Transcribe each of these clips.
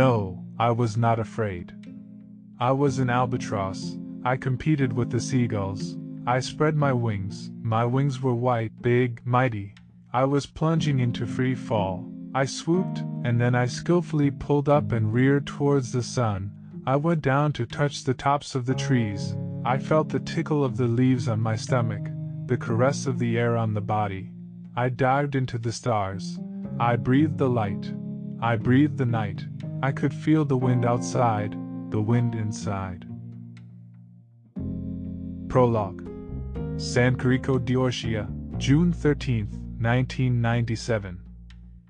No, I was not afraid. I was an albatross, I competed with the seagulls. I spread my wings, my wings were white, big, mighty. I was plunging into free fall. I swooped, and then I skillfully pulled up and reared towards the sun. I went down to touch the tops of the trees. I felt the tickle of the leaves on my stomach, the caress of the air on the body. I dived into the stars. I breathed the light. I breathed the night. I could feel the wind outside, the wind inside. Prologue San Quirico d'Orcia, June 13, 1997.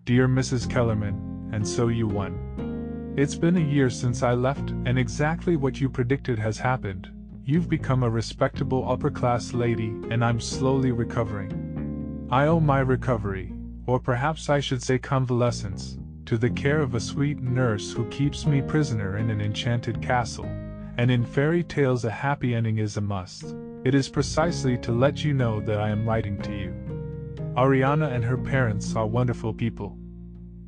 Dear Mrs. Kellerman, and so you won. It's been a year since I left, and exactly what you predicted has happened. You've become a respectable upper class lady, and I'm slowly recovering. I owe my recovery, or perhaps I should say convalescence, to the care of a sweet nurse who keeps me prisoner in an enchanted castle and in fairy tales a happy ending is a must. It is precisely to let you know that I am writing to you. Ariana and her parents are wonderful people.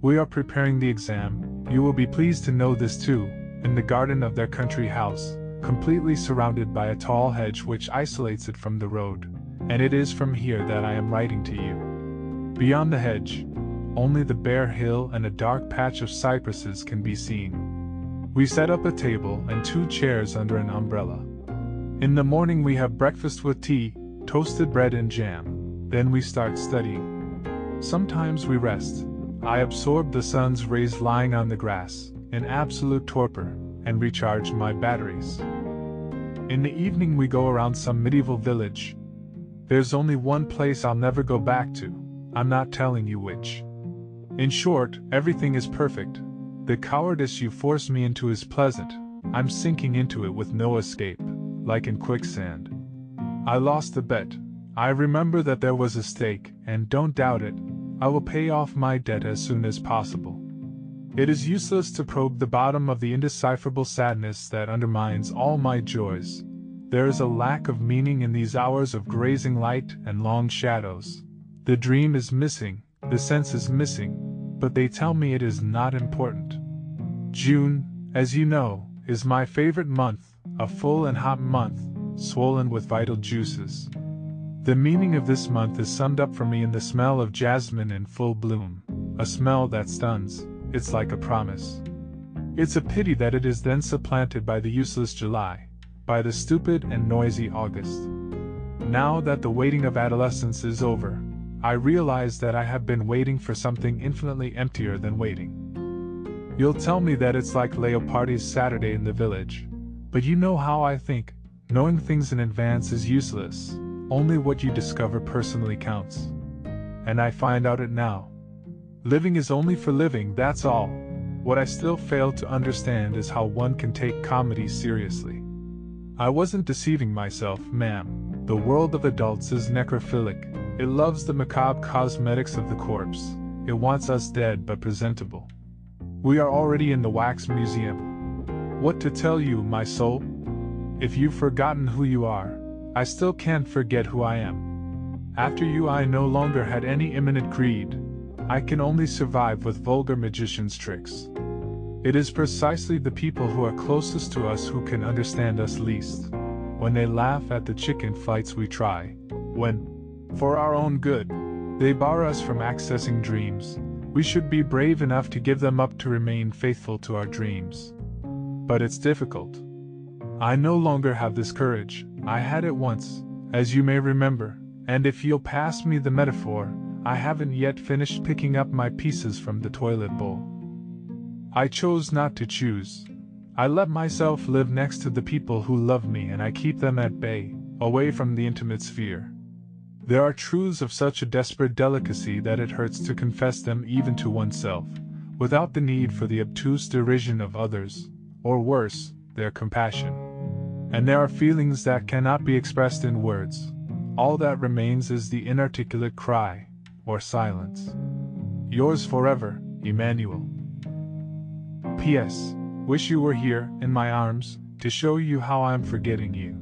We are preparing the exam, you will be pleased to know this too, in the garden of their country house, completely surrounded by a tall hedge which isolates it from the road, and it is from here that I am writing to you. Beyond the hedge, only the bare hill and a dark patch of cypresses can be seen. We set up a table and two chairs under an umbrella. In the morning, we have breakfast with tea, toasted bread, and jam. Then we start studying. Sometimes we rest. I absorb the sun's rays lying on the grass, in absolute torpor, and recharge my batteries. In the evening, we go around some medieval village. There's only one place I'll never go back to. I'm not telling you which. In short, everything is perfect, the cowardice you force me into is pleasant. I'm sinking into it with no escape, like in quicksand. I lost the bet. I remember that there was a stake, and don't doubt it, I will pay off my debt as soon as possible. It is useless to probe the bottom of the indecipherable sadness that undermines all my joys. There is a lack of meaning in these hours of grazing light and long shadows. The dream is missing, the sense is missing, but they tell me it is not important. June, as you know, is my favorite month, a full and hot month, swollen with vital juices. The meaning of this month is summed up for me in the smell of jasmine in full bloom, a smell that stuns, it's like a promise. It's a pity that it is then supplanted by the useless July, by the stupid and noisy August. Now that the waiting of adolescence is over, I realize that I have been waiting for something infinitely emptier than waiting. You'll tell me that it's like Leopardi's Saturday in the village, but you know how I think. Knowing things in advance is useless, only what you discover personally counts. And I find out it now. Living is only for living, that's all. What I still fail to understand is how one can take comedy seriously. I wasn't deceiving myself, ma'am. The world of adults is necrophilic, it loves the macabre cosmetics of the corpse. It wants us dead but presentable. We are already in the wax museum. What to tell you, my soul? If you've forgotten who you are, I still can't forget who I am. After you, I no longer had any imminent greed. I can only survive with vulgar magician's tricks. It is precisely the people who are closest to us who can understand us least. When they laugh at the chicken fights we try, when, for our own good. They bar us from accessing dreams. We should be brave enough to give them up to remain faithful to our dreams. But it's difficult. I no longer have this courage. I had it once, as you may remember, and if you'll pass me the metaphor, I haven't yet finished picking up my pieces from the toilet bowl. I chose not to choose. I let myself live next to the people who love me and I keep them at bay, away from the intimate sphere. There are truths of such a desperate delicacy that it hurts to confess them even to oneself, without the need for the obtuse derision of others, or worse, their compassion. And there are feelings that cannot be expressed in words. All that remains is the inarticulate cry, or silence. Yours forever, Emmanuel. P.S. Wish you were here, in my arms, to show you how I am forgetting you.